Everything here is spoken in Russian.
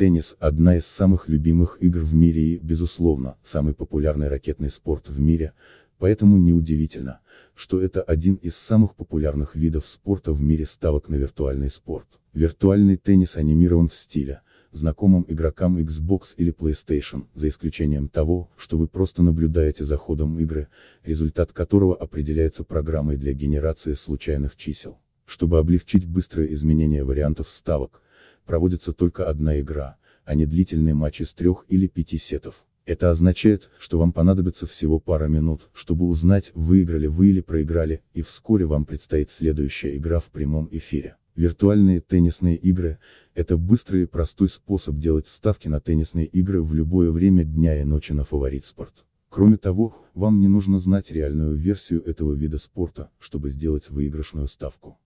Теннис – одна из самых любимых игр в мире и, безусловно, самый популярный ракетный спорт в мире, поэтому неудивительно, что это один из самых популярных видов спорта в мире ставок на виртуальный спорт. Виртуальный теннис анимирован в стиле, знакомым игрокам Xbox или PlayStation, за исключением того, что вы просто наблюдаете за ходом игры, результат которого определяется программой для генерации случайных чисел. Чтобы облегчить быстрое изменение вариантов ставок, проводится только одна игра, а не длительный матч из трех или пяти сетов. Это означает, что вам понадобится всего пара минут, чтобы узнать, выиграли вы или проиграли, и вскоре вам предстоит следующая игра в прямом эфире. Виртуальные теннисные игры – это быстрый и простой способ делать ставки на теннисные игры в любое время дня и ночи на фаворит спорт. Кроме того, вам не нужно знать реальную версию этого вида спорта, чтобы сделать выигрышную ставку.